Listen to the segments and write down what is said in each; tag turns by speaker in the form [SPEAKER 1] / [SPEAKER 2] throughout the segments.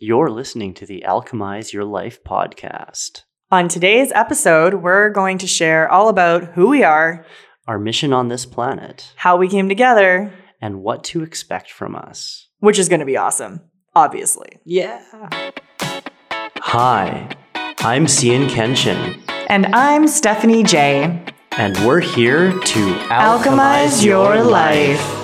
[SPEAKER 1] You're listening to the Alchemize Your Life podcast.
[SPEAKER 2] On today's episode, we're going to share all about who we are,
[SPEAKER 1] Our mission on this planet,
[SPEAKER 2] how we came together,
[SPEAKER 1] and what to expect from us.
[SPEAKER 2] which is going to be awesome, obviously.
[SPEAKER 1] Yeah. Hi, I'm Cian Kenshin,
[SPEAKER 2] And I'm Stephanie J.
[SPEAKER 1] and we're here to
[SPEAKER 2] Alchemize your life.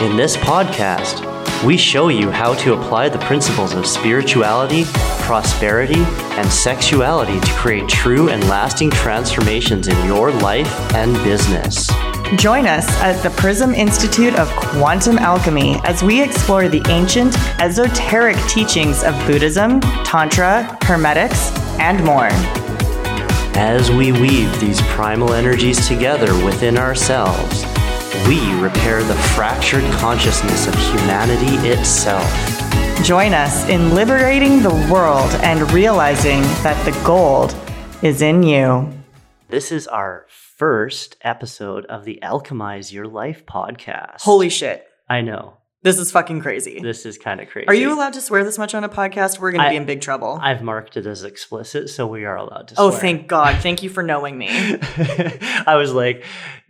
[SPEAKER 1] In this podcast, we show you how to apply the principles of spirituality, prosperity, and sexuality to create true and lasting transformations in your life and business.
[SPEAKER 2] Join us at the Prism Institute of Quantum Alchemy as we explore the ancient, esoteric teachings of Buddhism, Tantra, Hermetics, and more.
[SPEAKER 1] As we weave these primal energies together within ourselves, we repair the fractured consciousness of humanity itself.
[SPEAKER 2] Join us in liberating the world and realizing that the gold is in you.
[SPEAKER 1] This is our first episode of the Alchemize Your Life podcast.
[SPEAKER 2] Holy shit.
[SPEAKER 1] I know.
[SPEAKER 2] This is fucking crazy.
[SPEAKER 1] This is kind of crazy.
[SPEAKER 2] Are you allowed to swear this much on a podcast? We're going to be in big trouble.
[SPEAKER 1] I've marked it as explicit, so we are allowed to swear.
[SPEAKER 2] oh,
[SPEAKER 1] swear.
[SPEAKER 2] thank God. Thank you for knowing me.
[SPEAKER 1] I was like,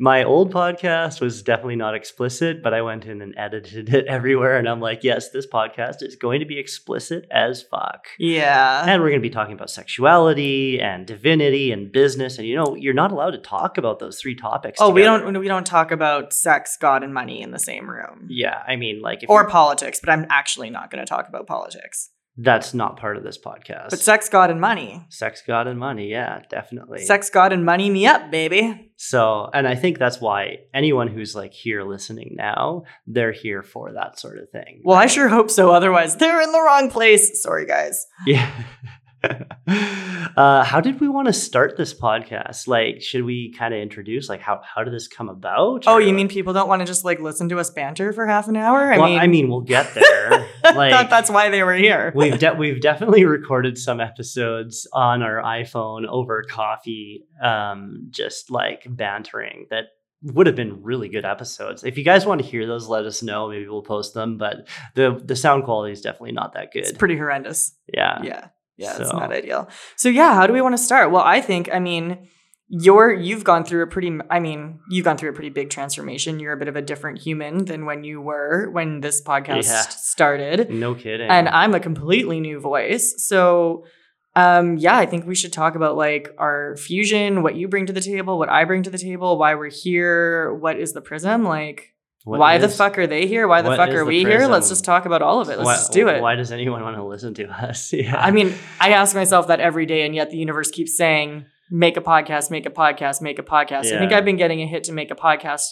[SPEAKER 1] my old podcast was definitely not explicit, but I went in and edited it everywhere. And I'm like, yes, this podcast is going to be explicit as fuck.
[SPEAKER 2] Yeah.
[SPEAKER 1] And we're going to be talking about sexuality and divinity and business. And you know, you're not allowed to talk about those three topics.
[SPEAKER 2] Oh, we don't we don't talk about sex, God, and money in the same room.
[SPEAKER 1] Yeah, I mean, like, if
[SPEAKER 2] Or politics, but I'm actually not going to talk about politics.
[SPEAKER 1] That's not part of this podcast.
[SPEAKER 2] But sex, God, and money.
[SPEAKER 1] sex, God, and money. Yeah, definitely.
[SPEAKER 2] Sex, God, and money me up, baby.
[SPEAKER 1] So, and I think that's why anyone who's like here listening now, they're here for that sort of thing.
[SPEAKER 2] Well, I sure hope so. Otherwise, they're in the wrong place. Sorry, guys.
[SPEAKER 1] Yeah. uh, how did we want to start this podcast? Like, should we kind of introduce like how how did this come about?
[SPEAKER 2] Oh,
[SPEAKER 1] Or-
[SPEAKER 2] you mean people don't want to just like listen to us banter for half an hour? I
[SPEAKER 1] well,
[SPEAKER 2] mean,
[SPEAKER 1] I mean, we'll get there.
[SPEAKER 2] I
[SPEAKER 1] like,
[SPEAKER 2] thought that's why they were here.
[SPEAKER 1] we've de- we've definitely recorded some episodes on our iPhone over coffee, um, just like bantering that would have been really good episodes. If you guys want to hear those, let us know. Maybe we'll post them. But the the sound quality is definitely not that
[SPEAKER 2] It's
[SPEAKER 1] good.
[SPEAKER 2] pretty horrendous.
[SPEAKER 1] yeah.
[SPEAKER 2] yeah yeah it's not ideal. So yeah how do we want to start? Well i think i mean you're you've gone through a pretty i mean you've gone through a pretty big transformation. You're a bit of a different human than when you were when this podcast
[SPEAKER 1] Yeah.
[SPEAKER 2] started.
[SPEAKER 1] No kidding.
[SPEAKER 2] and i'm a completely new voice. So um yeah i think we should talk about like our fusion what you bring to the table what i bring to the table why we're here what is the prism? Like
[SPEAKER 1] What
[SPEAKER 2] why the fuck are they here? Why the fuck are
[SPEAKER 1] the
[SPEAKER 2] we here? Let's just talk about all of it. Let's
[SPEAKER 1] why,
[SPEAKER 2] just do it.
[SPEAKER 1] Why does anyone want to listen to us? Yeah.
[SPEAKER 2] I mean, I ask myself that every day, and yet the universe keeps saying, make a podcast, make a podcast, make a podcast. I think I've been getting a hit to make a podcast,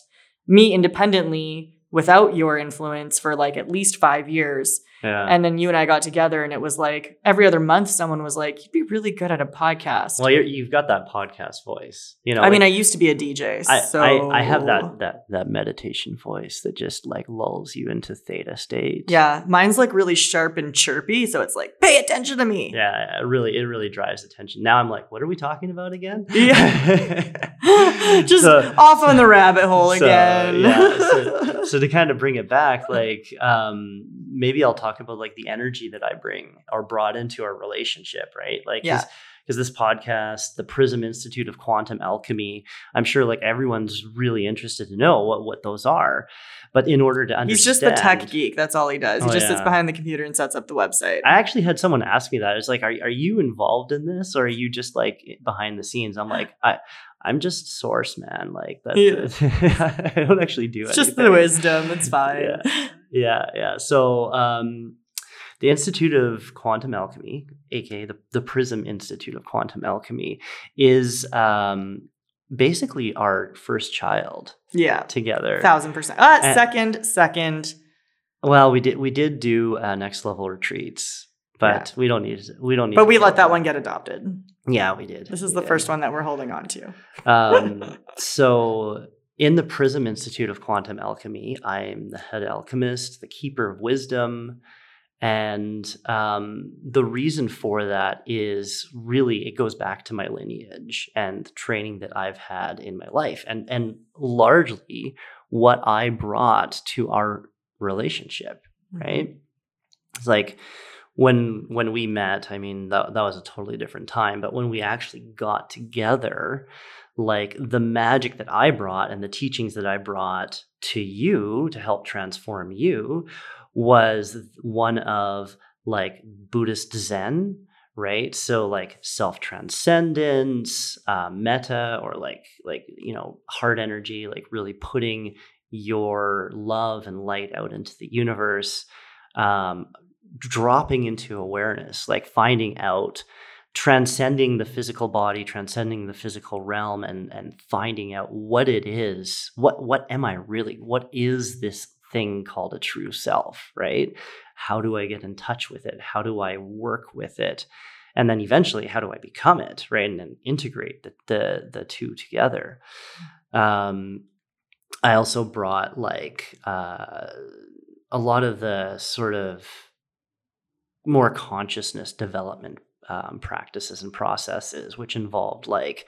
[SPEAKER 2] me independently, without your influence for like at least five years.
[SPEAKER 1] yeah.
[SPEAKER 2] And then you and I got together, and it was like every other month, someone was like, you'd be really good at a podcast.
[SPEAKER 1] well, you're, you've got that podcast voice. You know,
[SPEAKER 2] I mean, I used to be a DJ.
[SPEAKER 1] I,
[SPEAKER 2] so
[SPEAKER 1] I, I have that that that meditation voice that just like lulls you into theta state.
[SPEAKER 2] Yeah, mine's like really sharp and chirpy. So it's like, pay attention to me.
[SPEAKER 1] Yeah, it really, it really drives attention. Now I'm like, what are we talking about again?
[SPEAKER 2] Yeah. Just
[SPEAKER 1] So-
[SPEAKER 2] off on the rabbit hole
[SPEAKER 1] so,
[SPEAKER 2] again.
[SPEAKER 1] yeah, so, so to kind of bring it back, like um, maybe I'll talk about like the energy that I bring or brought into our relationship, right? Like,
[SPEAKER 2] Yeah.
[SPEAKER 1] Because this podcast, the Prism Institute of Quantum Alchemy, I'm sure like everyone's really interested to know what what those are. But in order to understand,
[SPEAKER 2] He's just the tech geek. That's all he does. He
[SPEAKER 1] Oh,
[SPEAKER 2] just sits behind the computer and sets up the website.
[SPEAKER 1] I actually had someone ask me that. It's like, are are you involved in this, or are you just like behind the scenes? I'm like, I I'm just source man. Like that.
[SPEAKER 2] Yeah.
[SPEAKER 1] I don't actually do
[SPEAKER 2] it's just the wisdom. It's fine.
[SPEAKER 1] Yeah. Yeah, yeah. So um, the Institute of Quantum Alchemy, aka the, the Prism Institute of Quantum Alchemy, is um, basically our first child
[SPEAKER 2] Yeah.
[SPEAKER 1] together.
[SPEAKER 2] Thousand percent. Uh,
[SPEAKER 1] And-
[SPEAKER 2] second, second.
[SPEAKER 1] Well, we did we did do uh, next level retreats, but we don't need we don't need.
[SPEAKER 2] But we let that one get adopted.
[SPEAKER 1] Yeah, we did.
[SPEAKER 2] This is
[SPEAKER 1] We
[SPEAKER 2] the
[SPEAKER 1] did.
[SPEAKER 2] first one that we're holding on to.
[SPEAKER 1] Um, so, in the Prism Institute of Quantum Alchemy, I'm the head alchemist, the keeper of wisdom. And um, the reason for that is really it goes back to my lineage and the training that I've had in my life, and and largely what I brought to our relationship. Right? It's like when when we met, I mean that that was a totally different time. But when we actually got together, like the magic that I brought and the teachings that I brought to you to help transform you was one of like Buddhist Zen, right? So like self transcendence, uh, metta, or like like you know heart energy, like really putting your love and light out into the universe, um, dropping into awareness, like finding out transcending the physical body transcending the physical realm and and finding out what it is what what am i really what is this thing called a true self right? How do i get in touch with it? How do i work with it? And then eventually how do i become it right? And then integrate the the, the two together. Um i also brought like uh a lot of the sort of more consciousness development um, practices and processes, which involved like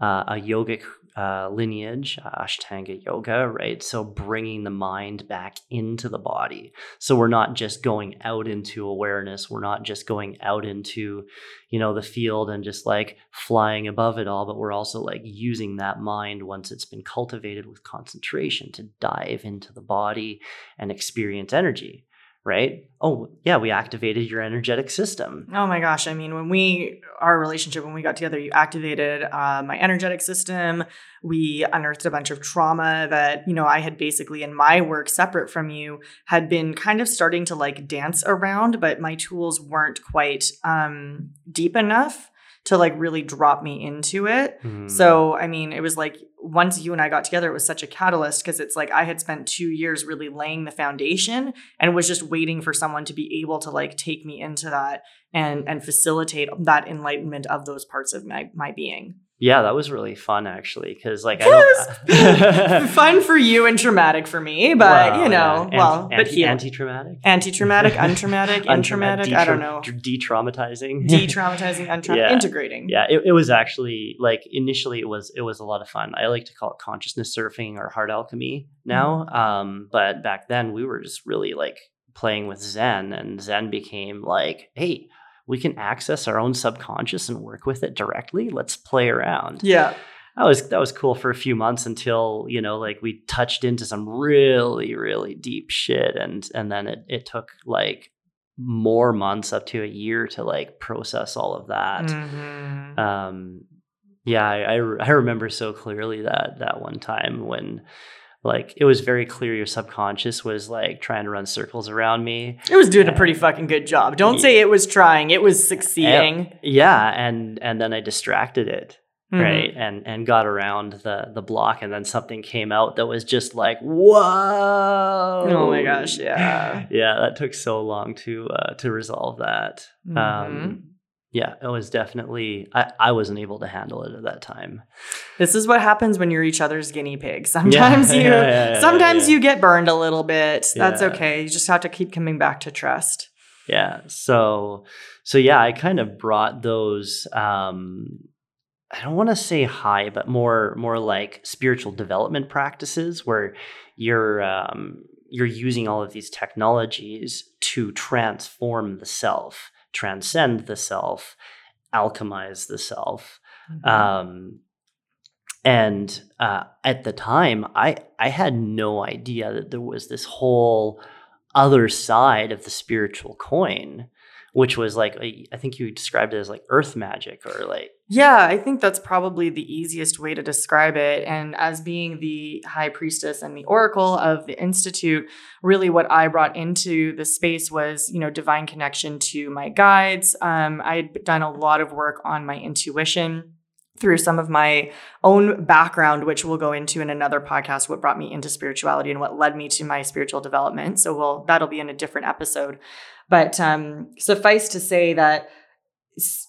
[SPEAKER 1] uh, a yogic uh, lineage, uh, Ashtanga yoga, right? So bringing the mind back into the body. So we're not just going out into awareness. We're not just going out into, you know, the field and just like flying above it all, but we're also like using that mind once it's been cultivated with concentration to dive into the body and experience energy right? Oh, yeah, we activated your energetic system.
[SPEAKER 2] Oh my gosh. I mean, when we, our relationship, when we got together, you activated uh, my energetic system. We unearthed a bunch of trauma that, you know, I had basically in my work separate from you had been kind of starting to like dance around, but my tools weren't quite um, deep enough to like really drop me into it. Mm. So, I mean, it was like once you and I got together, it was such a catalyst because it's like I had spent two years really laying the foundation and was just waiting for someone to be able to like take me into that and and facilitate that enlightenment of those parts of my, my being.
[SPEAKER 1] Yeah, that was really fun actually because like
[SPEAKER 2] I was fun for you and traumatic for me, but well, you know, yeah. well,
[SPEAKER 1] anti,
[SPEAKER 2] but
[SPEAKER 1] here anti-traumatic,
[SPEAKER 2] anti-traumatic, untraumatic, intraumatic. I don't know,
[SPEAKER 1] de-traumatizing,
[SPEAKER 2] de-traumatizing, untra- yeah. integrating.
[SPEAKER 1] Yeah, it, it was actually like initially it was it was a lot of fun. I like to call it consciousness surfing or heart alchemy now, mm-hmm. um, but back then we were just really like playing with Zen, and Zen became like, hey we can access our own subconscious and work with it directly. Let's play around.
[SPEAKER 2] Yeah.
[SPEAKER 1] That was that was cool for a few months until, you know, like we touched into some really, really deep shit and and then it it took like more months up to a year to like process all of that. Mm-hmm. Um yeah, I, I I remember so clearly that that one time when like it was very clear your subconscious was like trying to run circles around me.
[SPEAKER 2] It was doing and, a pretty fucking good job. Don't yeah. say it was trying; it was succeeding.
[SPEAKER 1] And, yeah, and and then I distracted it, mm-hmm. right, and and got around the the block, and then something came out that was just like, whoa!
[SPEAKER 2] Oh my gosh, yeah,
[SPEAKER 1] yeah. That took so long to uh, to resolve that. Mm-hmm. Um, yeah, it was definitely I, I wasn't able to handle it at that time.
[SPEAKER 2] This is what happens when you're each other's guinea pig. Sometimes yeah, you yeah, yeah, sometimes you get burned a little bit. That's okay. You just have to keep coming back to trust.
[SPEAKER 1] Yeah. So so yeah, I kind of brought those um I don't want to say high, but more more like spiritual development practices where you're um you're using all of these technologies to transform the self transcend the self, alchemize the self. Mm-hmm. Um, and uh, at the time, I I had no idea that there was this whole other side of the spiritual coin which was like I think you described it as like earth magic or like
[SPEAKER 2] yeah I think that's probably the easiest way to describe it and as being the high priestess and the oracle of the institute really what I brought into the space was you know divine connection to my guides um, I had done a lot of work on my intuition through some of my own background, which we'll go into in another podcast, what brought me into spirituality and what led me to my spiritual development. So we'll that'll be in a different episode. But um, suffice to say that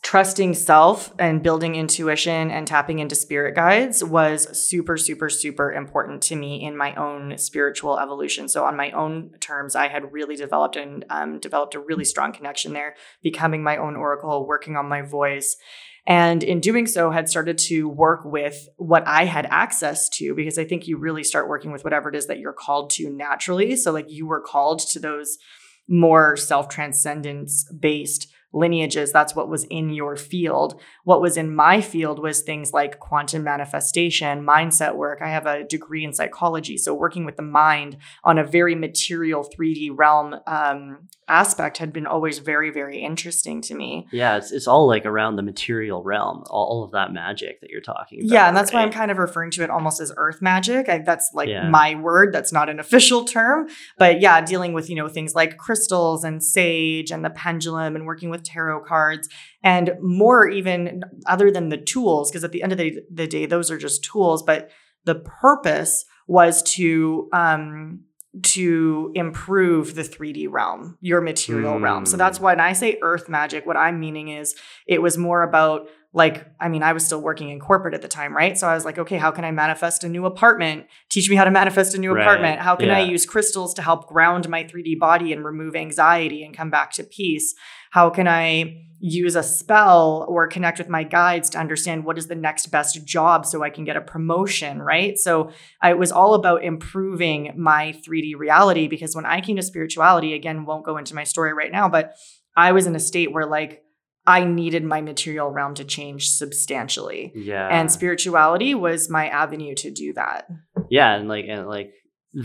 [SPEAKER 2] trusting self and building intuition and tapping into spirit guides was super super super important to me in my own spiritual evolution. So on my own terms i had really developed and um, developed a really strong connection there becoming my own oracle working on my voice and in doing so had started to work with what i had access to because i think you really start working with whatever it is that you're called to naturally. So like you were called to those more self transcendence based lineages. That's what was in your field. What was in my field was things like quantum manifestation, mindset work. I have a degree in psychology. So, working with the mind on a very material 3D realm um, aspect had been always very, very interesting to me.
[SPEAKER 1] Yeah, it's, it's all like around the material realm, all of that magic that you're talking about.
[SPEAKER 2] Yeah, and that's
[SPEAKER 1] right?
[SPEAKER 2] why I'm kind of referring to it almost as earth magic. I, that's like
[SPEAKER 1] Yeah.
[SPEAKER 2] my word. That's not an official term, but yeah, dealing with you know things like crystals and sage and the pendulum and working with tarot cards and more even other than the tools because at the end of the, the day those are just tools, but the purpose was to um to improve the 3D realm, your material realm. So that's
[SPEAKER 1] Mm.
[SPEAKER 2] why when I say earth magic, what I'm meaning is it was more about like, I mean, I was still working in corporate at the time, right? So I was like, okay, how can I manifest a new apartment? Teach me how to manifest a new
[SPEAKER 1] Right.
[SPEAKER 2] apartment. How can I use crystals to help ground my 3D body and remove anxiety and come back to peace? How can I use a spell or connect with my guides to understand what is the next best job so I can get a promotion, right? So I, it was all about improving my 3D reality because when I came to spirituality, again, won't go into my story right now, but I was in a state where like I needed my material realm to change substantially.
[SPEAKER 1] Yeah.
[SPEAKER 2] And spirituality was my avenue to do that.
[SPEAKER 1] yeah and like and like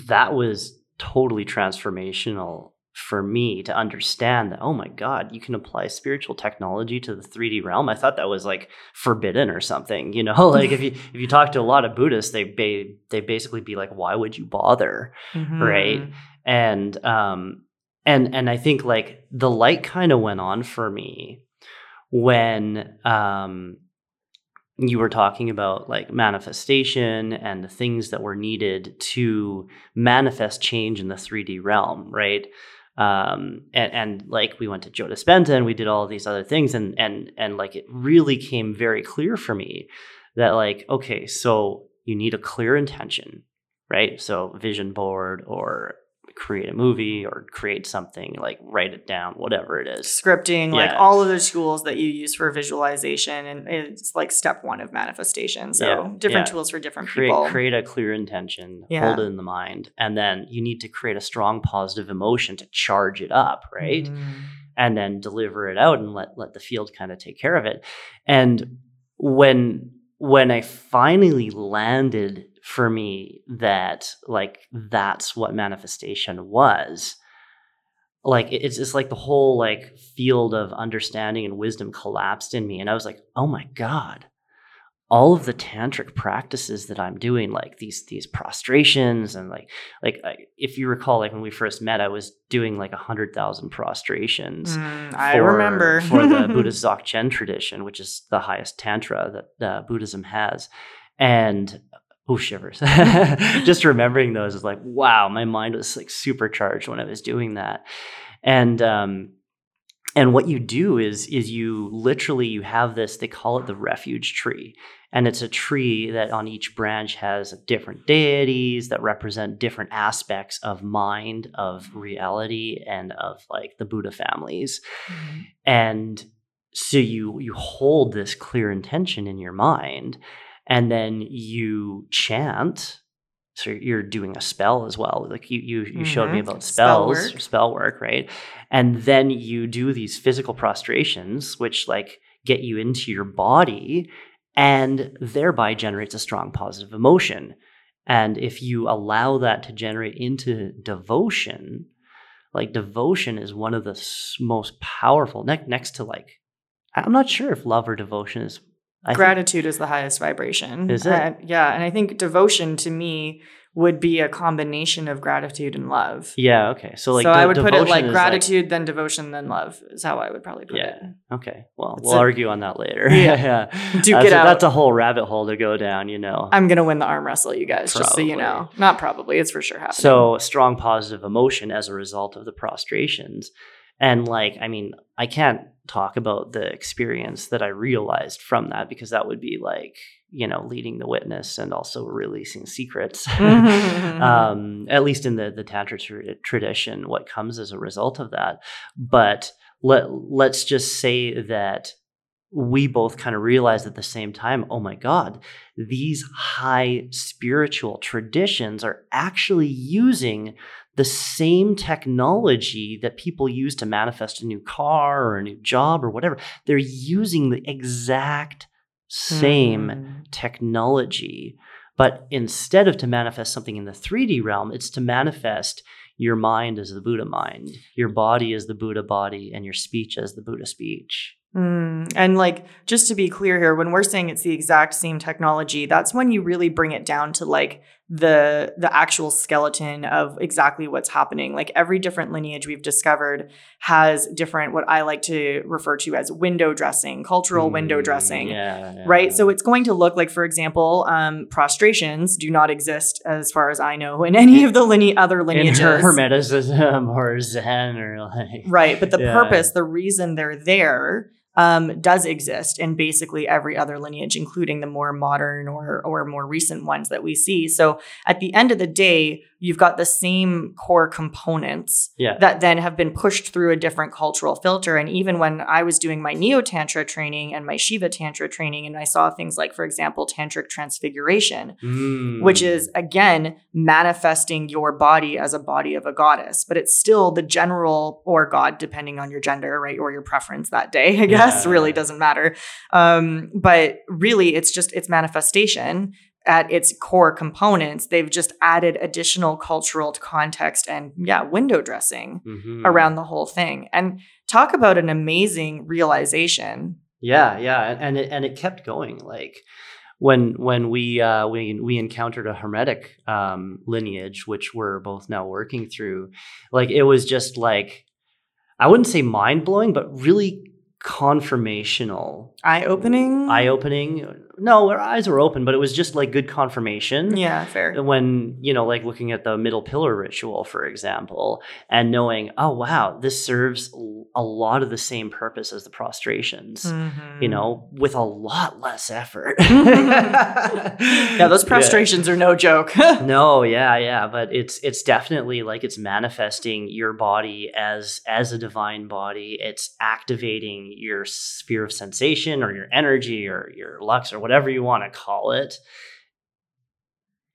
[SPEAKER 1] that was totally transformational for me to understand that oh my god you can apply spiritual technology to the 3d realm i thought that was like forbidden or something you know like if you if you talk to a lot of buddhists they ba- they basically be like why would you bother Right.
[SPEAKER 2] Mhm.
[SPEAKER 1] and um and and i think like the light kind of went on for me when um you were talking about like manifestation and the things that were needed to manifest change in the 3D realm, right? Um, and, and like we went to Joe Dispenza and we did all these other things, and and and like it really came very clear for me that like okay, so you need a clear intention, right? So vision board or create a movie or create something like write it down, whatever it is.
[SPEAKER 2] Scripting, like all of those tools that you use for visualization, and it's like step one of manifestation. So
[SPEAKER 1] Yeah,
[SPEAKER 2] different
[SPEAKER 1] yeah.
[SPEAKER 2] tools for different
[SPEAKER 1] create
[SPEAKER 2] people.
[SPEAKER 1] create a clear intention
[SPEAKER 2] Yeah.
[SPEAKER 1] hold it in the mind and then you need to create a strong positive emotion to charge it up right
[SPEAKER 2] Mhm.
[SPEAKER 1] and then deliver it out and let let the field kind of take care of it and when when i finally landed for me that like that's what manifestation was. Like it- it's just like the whole like field of understanding and wisdom collapsed in me and i was like oh my god. All of the tantric practices that i'm doing like these these prostrations and like like I, if you recall like when we first met i was doing like a hundred thousand prostrations
[SPEAKER 2] Mm, I
[SPEAKER 1] for-
[SPEAKER 2] remember.
[SPEAKER 1] for the Buddhist Dzogchen tradition, which is the highest tantra that uh, Buddhism has, and oh shivers, just remembering those is like wow, my mind was like supercharged when I was doing that, and um, and what you do is is you literally you have this they call it the refuge tree. And it's a tree that on each branch has different deities that represent different aspects of mind of reality and of like the buddha families.
[SPEAKER 2] Mhm.
[SPEAKER 1] and so you you hold this clear intention in your mind and then you chant so you're doing a spell as well like you you, you showed me
[SPEAKER 2] Mhm.
[SPEAKER 1] about
[SPEAKER 2] Spell
[SPEAKER 1] spells
[SPEAKER 2] work.
[SPEAKER 1] spell work right and then you do these physical prostrations which like get you into your body and thereby generates a strong positive emotion and if you allow that to generate into devotion like devotion is one of the most powerful ne- next to like i'm not sure if love or devotion is I
[SPEAKER 2] Gratitude is the highest vibration.
[SPEAKER 1] Is it?
[SPEAKER 2] Uh, yeah. And I think devotion to me would be a combination of gratitude and love.
[SPEAKER 1] yeah okay so like
[SPEAKER 2] so I would put it like gratitude, then devotion, then love is how I would probably put
[SPEAKER 1] Yeah.
[SPEAKER 2] it.
[SPEAKER 1] okay well we'll
[SPEAKER 2] a-
[SPEAKER 1] argue on that later
[SPEAKER 2] Yeah. Duke
[SPEAKER 1] that's,
[SPEAKER 2] it
[SPEAKER 1] a,
[SPEAKER 2] out.
[SPEAKER 1] that's a whole rabbit hole to go down you know
[SPEAKER 2] I'm gonna win the arm wrestle, you guys, just so you know. Not probably, it's for sure happening.
[SPEAKER 1] So strong positive emotion as a result of the prostrations. And like, I mean, I can't talk about the experience that I realized from that because that would be like, you know, leading the witness and also releasing secrets. um, at least in the the tantra tra- tradition, what comes as a result of that. But let let's just say that we both kind of realized at the same time oh my God, these high spiritual traditions are actually using the same technology that people use to manifest a new car or a new job or whatever. They're using the exact same
[SPEAKER 2] Mm.
[SPEAKER 1] technology. But instead of to manifest something in the 3D realm, it's to manifest your mind as the Buddha mind, your body as the Buddha body, and your speech as the Buddha speech.
[SPEAKER 2] Mm, And like, just to be clear here, when we're saying it's the exact same technology, that's when you really bring it down to like the the actual skeleton of exactly what's happening. Like every different lineage we've discovered has different what I like to refer to as window dressing, cultural window
[SPEAKER 1] Mm,
[SPEAKER 2] dressing.
[SPEAKER 1] Yeah.
[SPEAKER 2] Right. So it's going to look like, for example, um, prostrations do not exist, as far as I know, in any of the line- other
[SPEAKER 1] in
[SPEAKER 2] lineages.
[SPEAKER 1] Hermeticism or Zen or like.
[SPEAKER 2] Right. But the
[SPEAKER 1] Yeah.
[SPEAKER 2] purpose, the reason they're there, um, does exist in basically every other lineage, including the more modern or or more recent ones that we see. So at the end of the day, you've got the same core components
[SPEAKER 1] Yeah.
[SPEAKER 2] that then have been pushed through a different cultural filter. And even when I was doing my Neo Tantra training and my Shiva Tantra training, and I saw things like, for example, Tantric Transfiguration, which
[SPEAKER 1] Mm.
[SPEAKER 2] is again manifesting your body as a body of a goddess, but it's still the general or God, depending on your gender, right, or your preference that day. I guess Really doesn't matter. Um, but really, it's just its manifestation at its core components. They've just added additional cultural context and yeah, window dressing
[SPEAKER 1] Mhm.
[SPEAKER 2] around the whole thing. And talk about an amazing realization.
[SPEAKER 1] Yeah, yeah, and and it, and it kept going. Like when when we uh, we we encountered a hermetic um, lineage, which we're both now working through, like it was just like I wouldn't say mind blowing, but really confirmational,
[SPEAKER 2] Eye opening.
[SPEAKER 1] eye opening. No, our eyes were open, but it was just like good confirmation
[SPEAKER 2] Yeah, fair.
[SPEAKER 1] when you know like looking at the middle pillar ritual for example and knowing oh wow this serves a lot of the same purpose as the prostrations
[SPEAKER 2] Mhm.
[SPEAKER 1] you know with a lot less effort
[SPEAKER 2] yeah, those prostrations are no joke.
[SPEAKER 1] no yeah yeah but it's it's definitely like it's manifesting your body as as a divine body it's activating your sphere of sensation or your energy or your lux or whatever you want to call it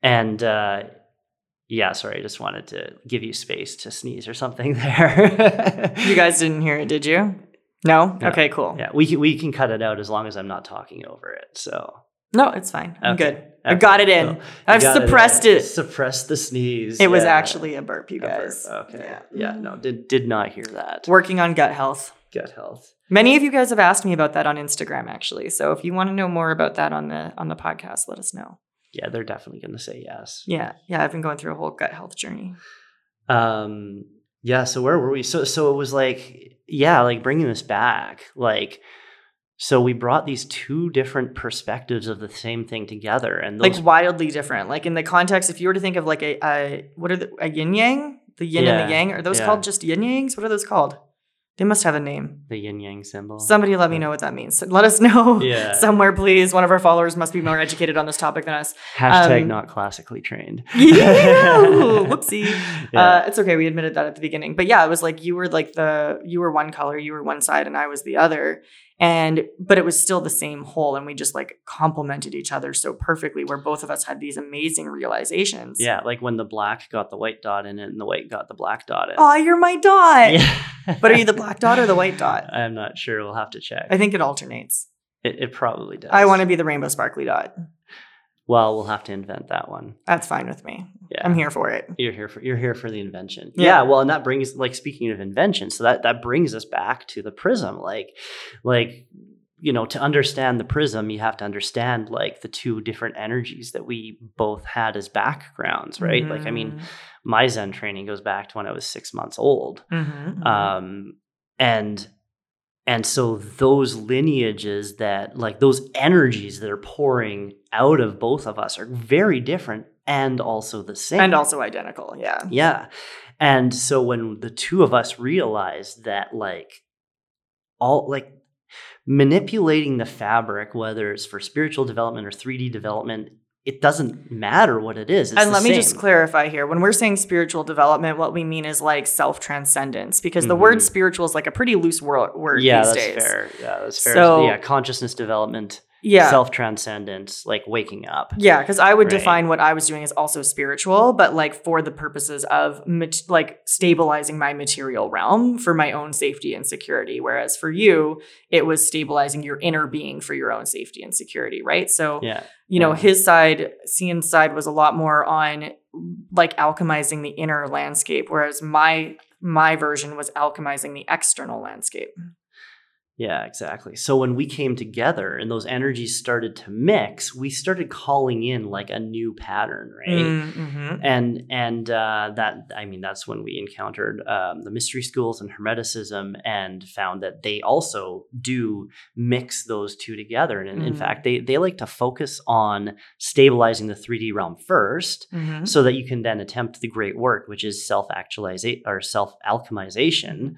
[SPEAKER 1] and uh yeah sorry i just wanted to give you space to sneeze or something there
[SPEAKER 2] you guys didn't hear it, did you? No?
[SPEAKER 1] No.
[SPEAKER 2] Okay, cool.
[SPEAKER 1] yeah we can we can cut it out as long as i'm not talking over it so
[SPEAKER 2] No, it's fine. I'm
[SPEAKER 1] Okay.
[SPEAKER 2] good. I
[SPEAKER 1] Okay.
[SPEAKER 2] got it in.
[SPEAKER 1] Cool.
[SPEAKER 2] I've suppressed
[SPEAKER 1] in.
[SPEAKER 2] it.
[SPEAKER 1] suppressed the sneeze
[SPEAKER 2] It was actually a burp, you
[SPEAKER 1] A burp.
[SPEAKER 2] guys.
[SPEAKER 1] Okay.
[SPEAKER 2] Yeah.
[SPEAKER 1] Yeah. No, did did not hear that.
[SPEAKER 2] Working on gut health.
[SPEAKER 1] Gut health.
[SPEAKER 2] Many of you guys have asked me about that on Instagram, actually. So if you want to know more about that on the on the podcast, let us know.
[SPEAKER 1] Yeah, they're definitely going to say yes.
[SPEAKER 2] Yeah, yeah, I've been going through a whole gut health journey.
[SPEAKER 1] Um. Yeah. So where were we? So so it was like yeah, like bringing this back, like. So we brought these two different perspectives of the same thing together, and those
[SPEAKER 2] Like wildly different. Like in the context, if you were to think of like a, a what are the a yin yang, the yin and the yang, are those
[SPEAKER 1] yeah.
[SPEAKER 2] called just yin yangs? What are those called? They must have a name.
[SPEAKER 1] the yin yang symbol.
[SPEAKER 2] Somebody let me know what that means. Let us know
[SPEAKER 1] Yeah.
[SPEAKER 2] somewhere, please. One of our followers must be more educated on this topic than us.
[SPEAKER 1] Hashtag
[SPEAKER 2] um,
[SPEAKER 1] not classically trained.
[SPEAKER 2] Yeah, whoopsie.
[SPEAKER 1] Yeah.
[SPEAKER 2] Uh, it's okay. We admitted that at the beginning, but yeah, it was like you were like the you were one color, you were one side, and I was the other, and but it was still the same whole, and we just like complemented each other so perfectly, where both of us had these amazing realizations.
[SPEAKER 1] yeah, like when the black got the white dot in it, and the white got the black dot in. it.
[SPEAKER 2] Oh, you're my dot.
[SPEAKER 1] yeah.
[SPEAKER 2] But are you the black dot or the white dot?
[SPEAKER 1] I'm not sure. We'll have to check.
[SPEAKER 2] I think it alternates.
[SPEAKER 1] It, it probably does.
[SPEAKER 2] I want to be the rainbow sparkly dot.
[SPEAKER 1] Well, we'll have to invent that one.
[SPEAKER 2] That's fine with me.
[SPEAKER 1] Yeah,
[SPEAKER 2] I'm here for it.
[SPEAKER 1] You're here for you're here for the invention.
[SPEAKER 2] Yeah.
[SPEAKER 1] Yeah. Well, and that brings like speaking of invention, so that that brings us back to the prism. Like, like you know, to understand the prism, you have to understand like the two different energies that we both had as backgrounds, right? Like, I mean, my Zen training goes back to when I was six months old.
[SPEAKER 2] Mhm, mhm.
[SPEAKER 1] um and and so those lineages that like those energies that are pouring out of both of us are very different and also the same
[SPEAKER 2] and also identical. Yeah.
[SPEAKER 1] yeah and so when the two of us realize that like all like manipulating the fabric whether it's for spiritual development or 3d development it doesn't matter what it is. It's
[SPEAKER 2] and let me just clarify here. When we're saying spiritual development, what we mean is like self transcendence, because the word
[SPEAKER 1] Mhm.
[SPEAKER 2] spiritual is like a pretty loose word, word
[SPEAKER 1] yeah,
[SPEAKER 2] these
[SPEAKER 1] that's
[SPEAKER 2] days.
[SPEAKER 1] fair. Yeah, that's fair.
[SPEAKER 2] So-
[SPEAKER 1] yeah, consciousness development,
[SPEAKER 2] Yeah.
[SPEAKER 1] self transcendence, like waking up.
[SPEAKER 2] Yeah, because I would
[SPEAKER 1] Right.
[SPEAKER 2] define what I was doing as also spiritual, but like for the purposes of mat- like stabilizing my material realm for my own safety and security. Whereas for you, it was stabilizing your inner being for your own safety and security, right? So,
[SPEAKER 1] Yeah,
[SPEAKER 2] you know,
[SPEAKER 1] yeah.
[SPEAKER 2] his side, Cian's side was a lot more on like alchemizing the inner landscape, whereas my my version was alchemizing the external landscape.
[SPEAKER 1] Yeah, exactly. So when we came together and those energies started to mix, we started calling in like a new pattern, right?
[SPEAKER 2] Mm-hmm.
[SPEAKER 1] and and uh, that I mean that's when we encountered um, the mystery schools and Hermeticism and found that they also do mix those two together. And in
[SPEAKER 2] Mhm.
[SPEAKER 1] fact, they they like to focus on stabilizing the 3D realm 1st
[SPEAKER 2] Mm-hmm.
[SPEAKER 1] so that you can then attempt the great work, which is self actualization or self alchemization.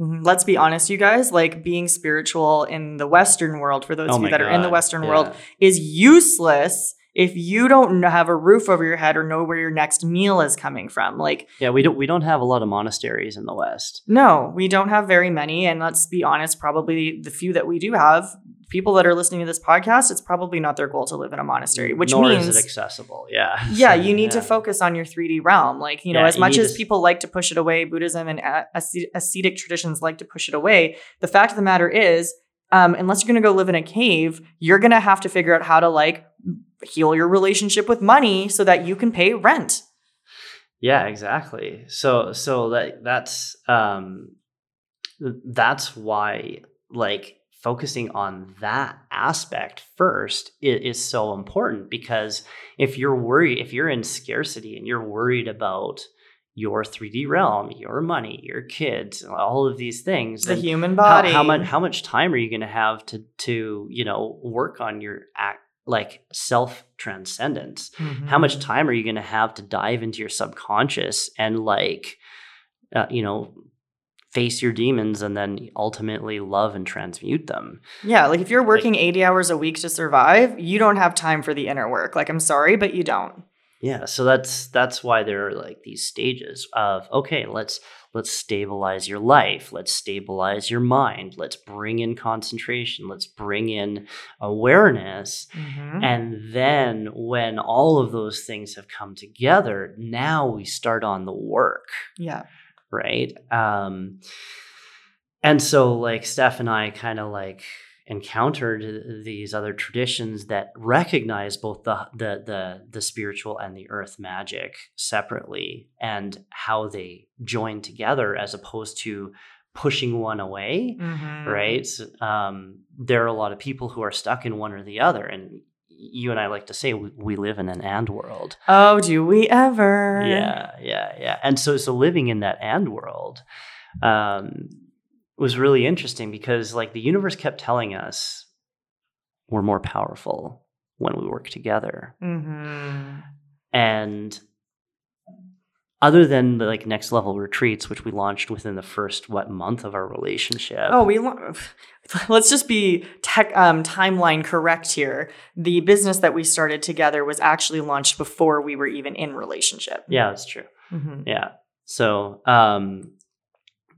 [SPEAKER 2] Mhm. Let's be honest, you guys. Like being spiritual in the Western world, for those
[SPEAKER 1] Oh
[SPEAKER 2] of you that are in the Western
[SPEAKER 1] yeah.
[SPEAKER 2] world, is useless if you don't have a roof over your head or know where your next meal is coming from. Like,
[SPEAKER 1] Yeah, we don't we don't have a lot of monasteries in the West.
[SPEAKER 2] no, we don't have very many. And let's be honest, probably the few that we do have, people that are listening to this podcast, it's probably not their goal to live in a monastery, which
[SPEAKER 1] Nor
[SPEAKER 2] means
[SPEAKER 1] is it accessible. Yeah.
[SPEAKER 2] yeah, you need to focus on your 3D realm. Like, you know,
[SPEAKER 1] Yeah,
[SPEAKER 2] as
[SPEAKER 1] you
[SPEAKER 2] much as
[SPEAKER 1] to
[SPEAKER 2] people like to push it away, Buddhism and ascetic traditions like to push it away, the fact of the matter is, um, unless you're going to go live in a cave, you're going to have to figure out how to like heal your relationship with money so that you can pay rent.
[SPEAKER 1] Yeah, exactly. So so that that's um that's why like focusing on that aspect first is, is so important because if you're worried if you're in scarcity and you're worried about your 3D realm, your money, your kids, all of these things,
[SPEAKER 2] The human body.
[SPEAKER 1] how much how much time are you going to have to to you know work on your act like self transcendence how much
[SPEAKER 2] Mhm.
[SPEAKER 1] time are you going to have to dive into your subconscious and like uh, you know face your demons and then ultimately love and transmute them
[SPEAKER 2] Yeah, like if you're working 80 hours a week to survive, you don't have time for the inner work. Like, I'm sorry, but you don't.
[SPEAKER 1] yeah so that's that's why there are like these stages of okay let's let's stabilize your life let's stabilize your mind let's bring in concentration let's bring in awareness
[SPEAKER 2] Mhm.
[SPEAKER 1] and then when all of those things have come together now we start on the work
[SPEAKER 2] yeah.
[SPEAKER 1] Right um and so like steph and i kind of like encountered these other traditions that recognize both the, the the the spiritual and the earth magic separately and how they join together as opposed to pushing one away
[SPEAKER 2] Mhm.
[SPEAKER 1] right um there are a lot of people who are stuck in one or the other and you and i like to say we, we live in an and world
[SPEAKER 2] Oh, do we ever?
[SPEAKER 1] yeah, yeah, yeah. And so, so living in that and world um, was really interesting because, like, the universe kept telling us we're more powerful when we work together.
[SPEAKER 2] Mm-hmm.
[SPEAKER 1] And other than the like next level retreats, which we launched within the first what month of our relationship.
[SPEAKER 2] Oh, we lo- let's just be tech um, timeline correct here. The business that we started together was actually launched before we were even in relationship.
[SPEAKER 1] yeah, that's true.
[SPEAKER 2] Mhm.
[SPEAKER 1] Yeah. So, um,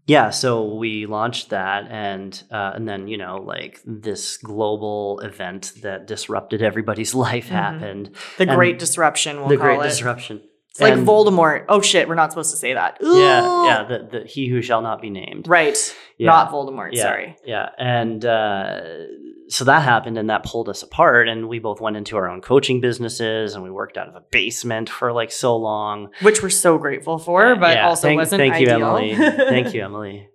[SPEAKER 1] yeah, so we launched that, and uh, and then you know, like this global event that disrupted everybody's life
[SPEAKER 2] Mhm.
[SPEAKER 1] happened.
[SPEAKER 2] The
[SPEAKER 1] And
[SPEAKER 2] Great Disruption, we'll
[SPEAKER 1] the
[SPEAKER 2] call
[SPEAKER 1] Great
[SPEAKER 2] it.
[SPEAKER 1] Disruption.
[SPEAKER 2] It's like Voldemort. Oh shit, we're not supposed to say that.
[SPEAKER 1] Yeah,
[SPEAKER 2] Ooh.
[SPEAKER 1] yeah. The, the he who shall not be named.
[SPEAKER 2] Right.
[SPEAKER 1] Yeah.
[SPEAKER 2] Not Voldemort.
[SPEAKER 1] Yeah,
[SPEAKER 2] Sorry.
[SPEAKER 1] Yeah, and uh, so that happened, and that pulled us apart, and we both went into our own coaching businesses, and we worked out of a basement for like so long.
[SPEAKER 2] Which we're so grateful for, but
[SPEAKER 1] Yeah,
[SPEAKER 2] also
[SPEAKER 1] thank,
[SPEAKER 2] wasn't
[SPEAKER 1] thank you,
[SPEAKER 2] ideal.
[SPEAKER 1] Emily. thank you, Emily.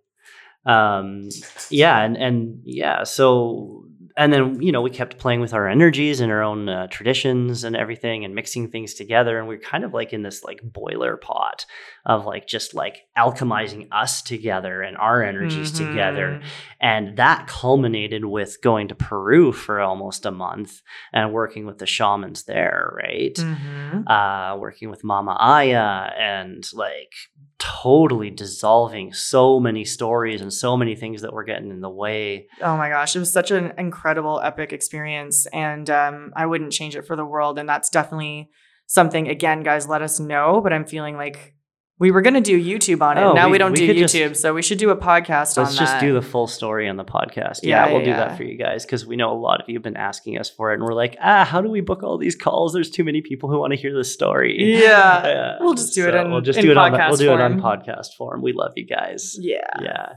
[SPEAKER 1] Um, yeah, and and yeah, so and then you know we kept playing with our energies and our own uh, traditions and everything, and mixing things together, and we are kind of like in this like boiler pot of like just like alchemizing us together and our energies
[SPEAKER 2] Mhm.
[SPEAKER 1] together, and that culminated with going to Peru for almost a month and working with the shamans there, right?
[SPEAKER 2] Mhm.
[SPEAKER 1] uh, working with Mama Aya and like totally dissolving so many stories and so many things that were getting in the way.
[SPEAKER 2] Oh my gosh, it was such an incredible, epic experience. And um, I wouldn't change it for the world. And that's definitely something, again, guys, let us know. But I'm feeling like we were going to do YouTube on it.
[SPEAKER 1] Oh,
[SPEAKER 2] now we,
[SPEAKER 1] we-
[SPEAKER 2] don't
[SPEAKER 1] we
[SPEAKER 2] do
[SPEAKER 1] could just-
[SPEAKER 2] YouTube. so we should do a podcast on
[SPEAKER 1] Let's just do the full story on the podcast.
[SPEAKER 2] Yeah,
[SPEAKER 1] Yeah, we'll do that for you guys because we know a lot of you have been asking us for it, and we're like, ah, how do we book all these calls? There's too many people who want to hear this story.
[SPEAKER 2] Yeah. We'll just do it in-
[SPEAKER 1] we'll just do it on the- we'll
[SPEAKER 2] podcast
[SPEAKER 1] do it on
[SPEAKER 2] form.
[SPEAKER 1] podcast form. We love you guys.
[SPEAKER 2] yeah.
[SPEAKER 1] yeah.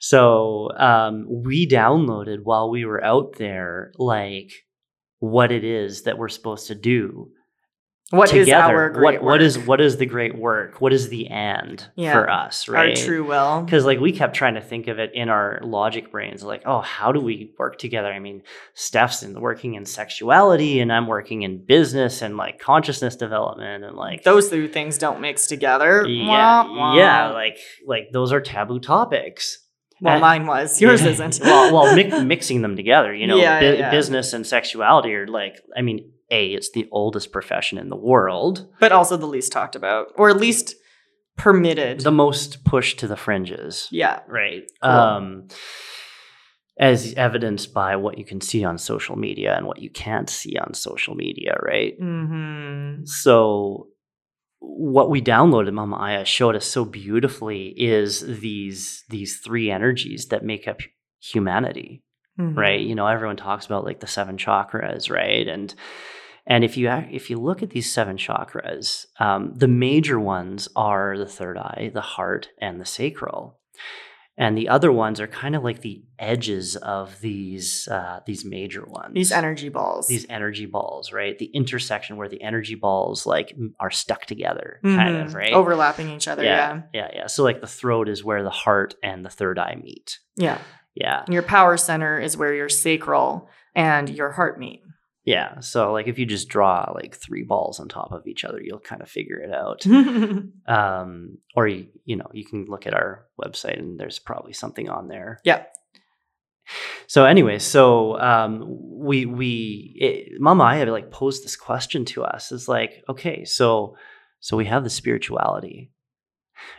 [SPEAKER 1] So um, we downloaded while we were out there, like what it is that we're supposed to do
[SPEAKER 2] What is
[SPEAKER 1] together.
[SPEAKER 2] our great
[SPEAKER 1] what what is what is the great work? What is the end
[SPEAKER 2] Yeah.
[SPEAKER 1] for us? right?
[SPEAKER 2] our true will?
[SPEAKER 1] Because like we kept trying to think of it in our logic brains, like, oh, how do we work together? I mean, Steph's in working in sexuality, and I'm working in business and like consciousness development, and like
[SPEAKER 2] Those two things don't mix together.
[SPEAKER 1] yeah,
[SPEAKER 2] Wah, wah.
[SPEAKER 1] yeah, like like those are taboo topics.
[SPEAKER 2] Well,
[SPEAKER 1] and-
[SPEAKER 2] mine was. Yours
[SPEAKER 1] Yeah.
[SPEAKER 2] isn't.
[SPEAKER 1] well, well mi- mixing them together, you know,
[SPEAKER 2] Yeah,
[SPEAKER 1] bu-
[SPEAKER 2] yeah, yeah.
[SPEAKER 1] business and sexuality are like, I mean, a it's the oldest profession in the world,
[SPEAKER 2] but also the least talked about, or at least permitted.
[SPEAKER 1] the most pushed to the fringes.
[SPEAKER 2] yeah.
[SPEAKER 1] right
[SPEAKER 2] Cool.
[SPEAKER 1] um as evidenced by what you can see on social media and what you can't see on social media right
[SPEAKER 2] hmm
[SPEAKER 1] so what we downloaded mama aya showed us so beautifully is these these three energies that make up humanity
[SPEAKER 2] Mm-hmm.
[SPEAKER 1] right you know everyone talks about like the seven chakras right and and if you if you look at these seven chakras um, the major ones are the third eye the heart and the sacral and the other ones are kind of like the edges of these uh, these major ones
[SPEAKER 2] These energy balls.
[SPEAKER 1] these energy balls right the intersection where the energy balls like are stuck together kind
[SPEAKER 2] Mhm.
[SPEAKER 1] of right
[SPEAKER 2] Overlapping each other. Yeah.
[SPEAKER 1] yeah yeah yeah so like the throat is where the heart and the third eye meet
[SPEAKER 2] Yeah.
[SPEAKER 1] yeah
[SPEAKER 2] Your power center is where your sacral and your heart meet.
[SPEAKER 1] Yeah. So like if you just draw like three balls on top of each other, you'll kind of figure it out. Um, or you, you know, you can look at our website and there's probably something on there.
[SPEAKER 2] Yeah.
[SPEAKER 1] So anyway, so um, we we it, Mama Aya like posed this question to us. It's like, okay, so so we have the spirituality,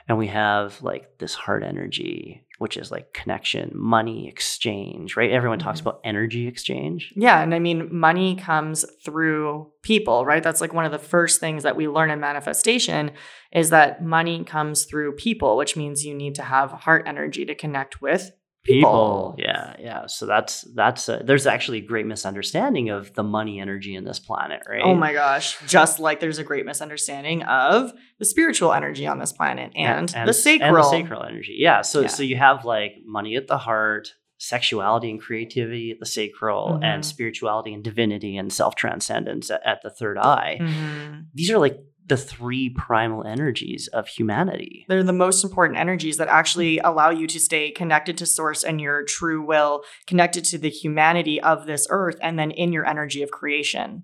[SPEAKER 1] and we have like this heart energy, which is like connection, money exchange, right? Everyone talks
[SPEAKER 2] Mhm.
[SPEAKER 1] about energy exchange.
[SPEAKER 2] yeah. And I mean, money comes through people, right? That's like one of the first things that we learn in manifestation is that money comes through people, which means you need to have heart energy to connect with people.
[SPEAKER 1] yeah yeah so that's that's a, there's actually a great misunderstanding of the money energy in this planet right
[SPEAKER 2] Oh my gosh. Just like there's a great misunderstanding of the spiritual energy on this planet and, the sacral.
[SPEAKER 1] and the sacral energy yeah so
[SPEAKER 2] Yeah.
[SPEAKER 1] so you have like money at the heart sexuality and creativity at the sacral and
[SPEAKER 2] Mhm.
[SPEAKER 1] spirituality and divinity and self-transcendence at, at the third eye
[SPEAKER 2] Mhm.
[SPEAKER 1] these are like the three primal energies of humanity
[SPEAKER 2] They're the most important energies that actually allow you to stay connected to source and your true will, connected to the humanity of this earth, and then in your energy of creation,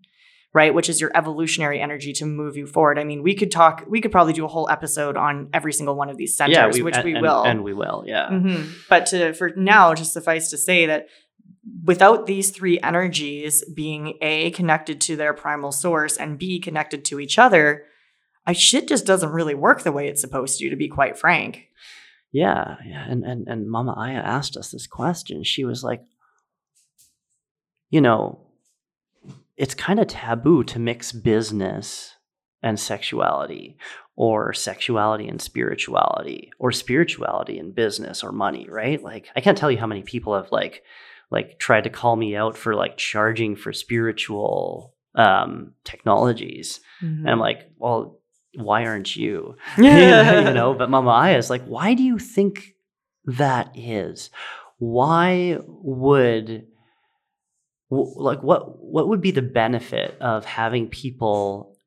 [SPEAKER 2] right? Which is your evolutionary energy to move you forward. I mean, we could talk, we could probably do a whole episode on every single one of these centers,
[SPEAKER 1] yeah we,
[SPEAKER 2] which
[SPEAKER 1] and,
[SPEAKER 2] we will.
[SPEAKER 1] and we will yeah
[SPEAKER 2] Mhm. But to for now, just suffice to say that without these three energies being A, connected to their primal source, and B, connected to each other, I shit just doesn't really work the way it's supposed to, to be quite frank.
[SPEAKER 1] Yeah, yeah. And, and and Mama Aya asked us this question. She was like, you know, it's kind of taboo to mix business and sexuality, or sexuality and spirituality, or spirituality and business or money, right? Like I can't tell you how many people have like like tried to call me out for like charging for spiritual um technologies. And I'm like, well, why aren't you? Yeah. you know but mama aya is like why do you think that is why would like what what would be the benefit of having people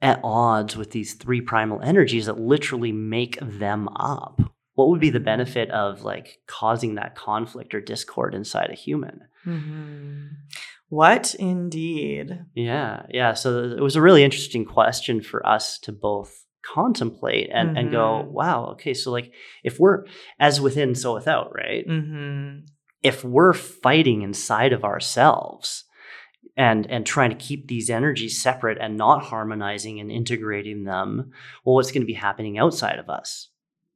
[SPEAKER 1] at odds with these three primal energies that literally make them up what would be the benefit of like causing that conflict or discord inside a human
[SPEAKER 2] Mhm. What indeed?
[SPEAKER 1] Yeah, yeah. So it was a really interesting question for us to both contemplate and, and go,
[SPEAKER 2] Mhm.
[SPEAKER 1] wow, okay, so like if we're as within, so without, right?
[SPEAKER 2] Mm-hmm.
[SPEAKER 1] If we're fighting inside of ourselves and and trying to keep these energies separate and not harmonizing and integrating them well what's going to be happening outside of us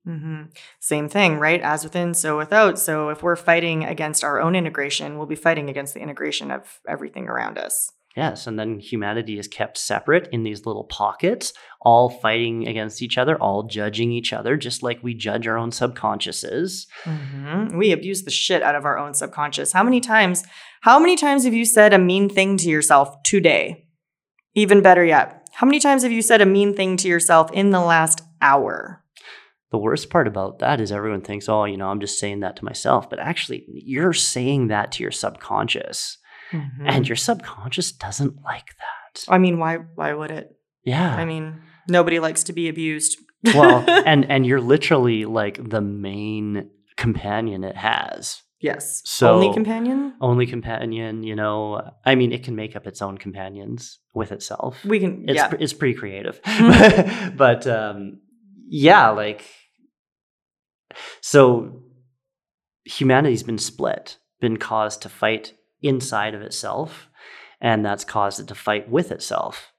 [SPEAKER 2] Mm-hmm. Same thing, right? As within, so without. So if we're fighting against our own integration, we'll be fighting against the integration of everything around us.
[SPEAKER 1] Yes, and then humanity is kept separate in these little pockets, all fighting against each other, all judging each other, just like we judge our own subconsciouses.
[SPEAKER 2] Mm-hmm. We abuse the shit out of our own subconscious. How many times? How many times have you said a mean thing to yourself today? Even better yet, how many times have you said a mean thing to yourself in the last hour?
[SPEAKER 1] The worst part about that is everyone thinks, oh, you know, I'm just saying that to myself. But actually, you're saying that to your subconscious. Mm-hmm. And your subconscious doesn't like that.
[SPEAKER 2] I mean, why why would it?
[SPEAKER 1] Yeah.
[SPEAKER 2] I mean, nobody likes to be abused.
[SPEAKER 1] well, and and you're literally like the main companion it has.
[SPEAKER 2] Yes. So only companion?
[SPEAKER 1] Only companion, you know. I mean, it can make up its own companions with itself.
[SPEAKER 2] We can
[SPEAKER 1] it's
[SPEAKER 2] yeah.
[SPEAKER 1] it's pretty creative. Mm-hmm. but um yeah, like so humanity's been split, been caused to fight inside of itself, and that's caused it to fight with itself.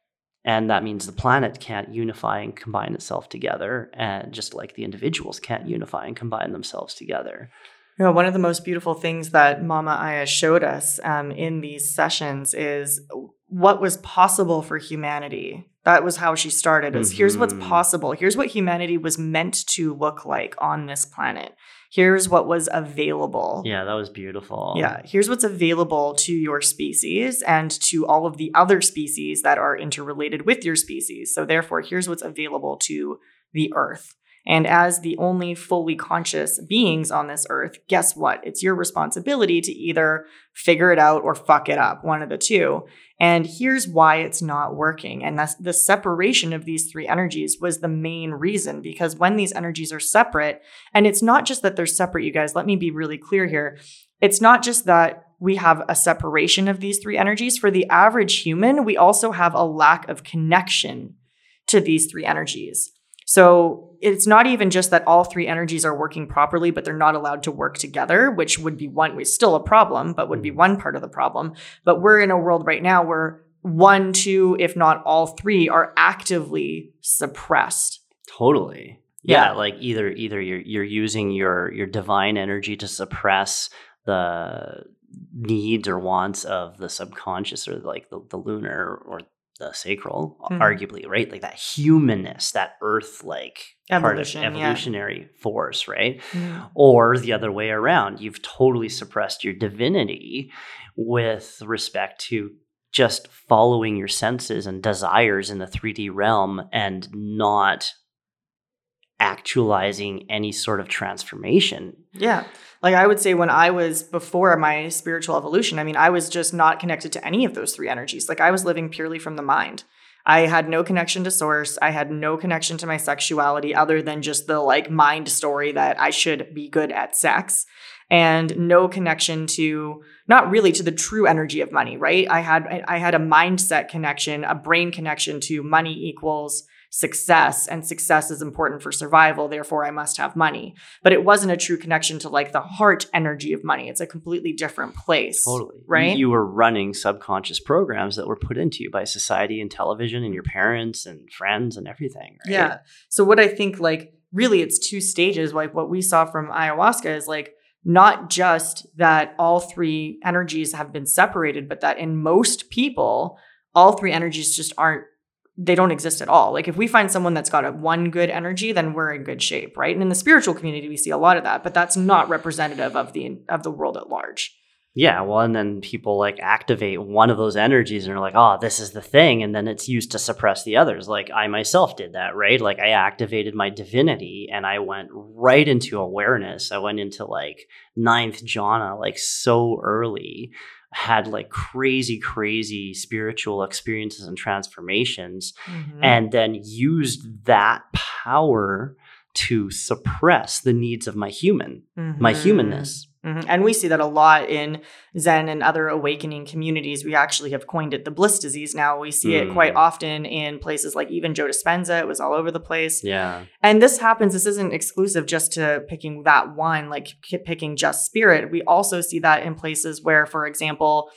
[SPEAKER 1] And that means the planet can't unify and combine itself together, and just like the individuals can't unify and combine themselves together.
[SPEAKER 2] You know, one of the most beautiful things that Mama Aya showed us um, in these sessions is what was possible for humanity. That was how she started. Is mm-hmm. here's what's mm-hmm. possible. Here's what humanity was meant to look like on this planet here's what was available.
[SPEAKER 1] Yeah, that was beautiful.
[SPEAKER 2] Yeah, here's what's available to your species and to all of the other species that are interrelated with your species. So, therefore, here's what's available to the earth. And as the only fully conscious beings on this earth, guess what? It's your responsibility to either figure it out or fuck it up, one of the two. And here's why it's not working. And that's the separation of these three energies was the main reason because when these energies are separate, and it's not just that they're separate, you guys, let me be really clear here. It's not just that we have a separation of these three energies. For the average human, we also have a lack of connection to these three energies. So it's not even just that all three energies are working properly, but they're not allowed to work together, which would be one, is still a problem, but would be mm. one part of the problem. But we're in a world right now where one, two, if not all three, are actively suppressed.
[SPEAKER 1] Totally. Yeah, yeah like either either you're you're using your your divine energy to suppress the needs or wants of the subconscious or like the, the lunar or the sacral, mm-hmm. arguably, right? Like that humanness, that earth like part of evolutionary yeah. force, right? Mm-hmm. Or the other way around, you've totally suppressed your divinity with respect to just following your senses and desires in the 3D realm and not actualizing any sort of transformation.
[SPEAKER 2] Yeah. Like I would say when I was before my spiritual evolution, I mean, I was just not connected to any of those three energies. Like I was living purely from the mind. I had no connection to source. I had no connection to my sexuality other than just the like mind story that I should be good at sex and no connection to not really to the true energy of money, right? I had I had a mindset connection, a brain connection to money equals success and success is important for survival therefore i must have money. But it wasn't a true connection to like the heart energy of money. It's a completely different place
[SPEAKER 1] totally.
[SPEAKER 2] Right?
[SPEAKER 1] you, were running subconscious programs that were put into you by society and television and your parents and friends and everything right?
[SPEAKER 2] yeah. So what i think like really it's two stages. Like what we saw from ayahuasca is like not just that all three energies have been separated but that in most people all three energies just aren't they don't exist at all. Like if we find someone that's got a one good energy, then we're in good shape, right? And in the spiritual community, we see a lot of that, but that's not representative of the of the world at large.
[SPEAKER 1] Yeah, well, and then people like activate one of those energies and are like, oh, this is the thing. And then it's used to suppress the others. Like I myself did that, right? Like I activated my divinity and I went right into awareness. I went into like ninth jhana, like so early had like crazy, crazy spiritual experiences and transformations, mm-hmm. and then used that power to suppress the needs of my human, mm-hmm. my humanness.
[SPEAKER 2] Mm-hmm. And we see that a lot in Zen and other awakening communities. We actually have coined it the bliss disease now. We see mm. it quite mm. often in places like even Joe Dispenza. It was all over the place.
[SPEAKER 1] Yeah.
[SPEAKER 2] And this happens, this isn't exclusive just to picking that one, like picking just spirit. We also see that in places where, for example,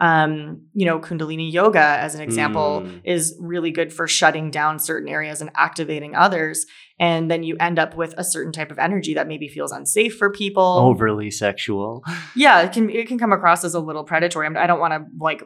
[SPEAKER 2] um, you know, Kundalini yoga, as an example,
[SPEAKER 1] Mm.
[SPEAKER 2] is really good for shutting down certain areas and activating others. And then you end up with a certain type of energy that maybe feels unsafe for people.
[SPEAKER 1] Overly sexual.
[SPEAKER 2] Yeah, it can it can come across as a little predatory. I'm- don't want to like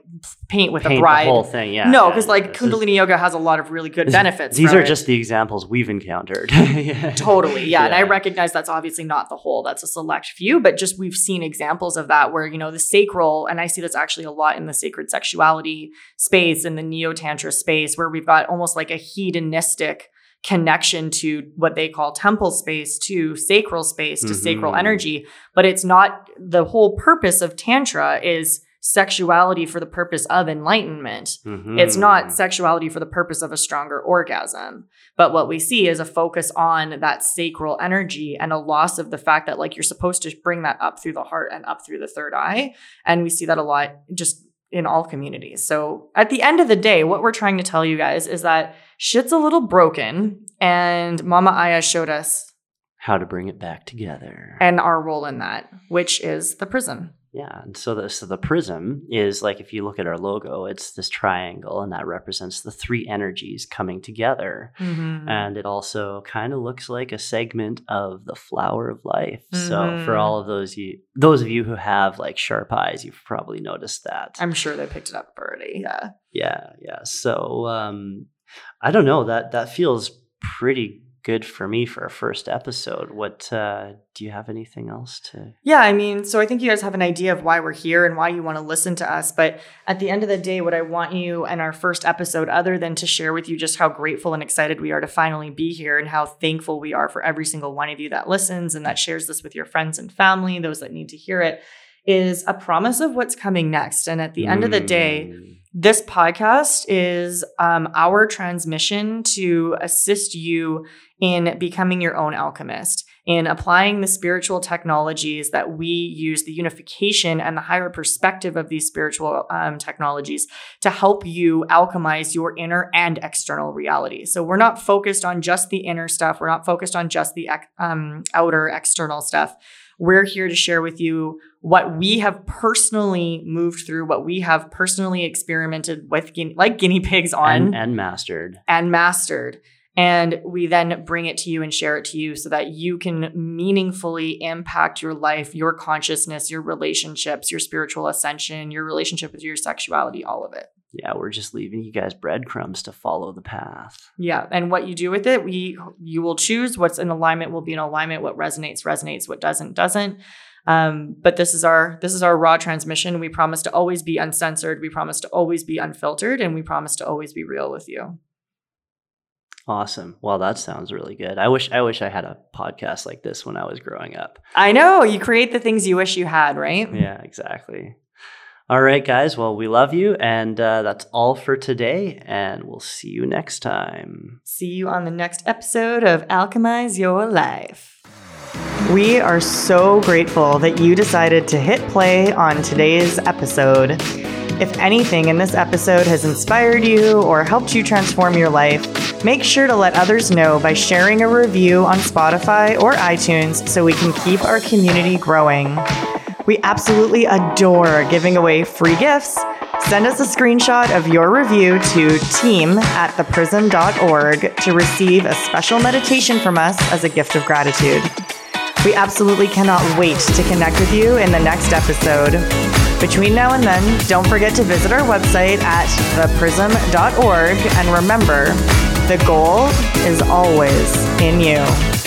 [SPEAKER 2] paint with
[SPEAKER 1] Paint
[SPEAKER 2] a bride.
[SPEAKER 1] the whole thing. Yeah.
[SPEAKER 2] no, because
[SPEAKER 1] yeah.
[SPEAKER 2] like
[SPEAKER 1] This is-
[SPEAKER 2] Kundalini yoga has a lot of really good benefits.
[SPEAKER 1] These are
[SPEAKER 2] it.
[SPEAKER 1] just the examples we've encountered. Yeah.
[SPEAKER 2] Totally. Yeah. And I recognize that's obviously not the whole, that's a select few, but just we've seen examples of that where, you know, the sacral, and I see this actually a lot in the sacred sexuality space, in the neo tantra space, where we've got almost like a hedonistic connection to what they call temple space to sacral space to sacral
[SPEAKER 1] Mhm.
[SPEAKER 2] energy but it's not the whole purpose of tantra is sexuality for the purpose of enlightenment it's
[SPEAKER 1] Mhm.
[SPEAKER 2] not sexuality for the purpose of a stronger orgasm. But what we see is a focus on that sacral energy and a loss of the fact that, like, you're supposed to bring that up through the heart and up through the third eye. And we see that a lot just in all communities. So at the end of the day, what we're trying to tell you guys is that shit's a little broken. And Mama Aya showed us
[SPEAKER 1] how to bring it back together.
[SPEAKER 2] and our role in that, which is the prism.
[SPEAKER 1] Yeah, and so the so the prism is like if you look at our logo, it's this triangle, and that represents the three energies coming together.
[SPEAKER 2] Mm-hmm.
[SPEAKER 1] And it also kind of looks like a segment of the flower of life. So for
[SPEAKER 2] Mhm.
[SPEAKER 1] all of those you those of you who have like sharp eyes, you've probably noticed that.
[SPEAKER 2] I'm sure they picked it up already. Yeah.
[SPEAKER 1] yeah, yeah. So um I don't know, that that feels pretty good for me for a first episode. What uh do you have anything else to
[SPEAKER 2] Yeah, I mean, so I think you guys have an idea of why we're here and why you want to listen to us. But at the end of the day, what I want you in our first episode, other than to share with you just how grateful and excited we are to finally be here and how thankful we are for every single one of you that listens and that shares this with your friends and family, those that need to hear it, is a promise of what's coming next. And at the end of the day,
[SPEAKER 1] Mm.
[SPEAKER 2] This podcast is um, our transmission to assist you in becoming your own alchemist, in applying the spiritual technologies that we use, the unification and the higher perspective of these spiritual um, technologies to help you alchemize your inner and external reality. So we're not focused on just the inner stuff, we're not focused on just the um, outer external stuff. We're here to share with you what we have personally moved through, what we have personally experimented with, like guinea pigs on
[SPEAKER 1] and, and mastered.
[SPEAKER 2] and mastered. And we then bring it to you and share it to you so that you can meaningfully impact your life, your consciousness, your relationships, your spiritual ascension, your relationship with your sexuality, all of it.
[SPEAKER 1] Yeah, we're just leaving you guys breadcrumbs to follow the path.
[SPEAKER 2] Yeah, and what you do with it, we you will choose what's in alignment will be in alignment, what resonates resonates, what doesn't doesn't. Um, but this is our this is our raw transmission. We promise to always be uncensored. We promise to always be unfiltered, and we promise to always be real with you.
[SPEAKER 1] Awesome. Well, that sounds really good. I wish I wish I had a podcast like this when I was growing up.
[SPEAKER 2] I know you create the things you wish you had, right?
[SPEAKER 1] Yeah, exactly. All right, guys. Well, we love you, and uh, that's all for today. And we'll see you next time.
[SPEAKER 2] See you on the next episode of Alchemize Your Life. We are so grateful that you decided to hit play on today's episode. If anything in this episode has inspired you or helped you transform your life, make sure to let others know by sharing a review on Spotify or iTunes so we can keep our community growing. We absolutely adore giving away free gifts. Send us a screenshot of your review to team at theprism.org to receive a special meditation from us as a gift of gratitude. We absolutely cannot wait to connect with you in the next episode. Between now and then, don't forget to visit our website at theprism.org and remember, the goal is always in you.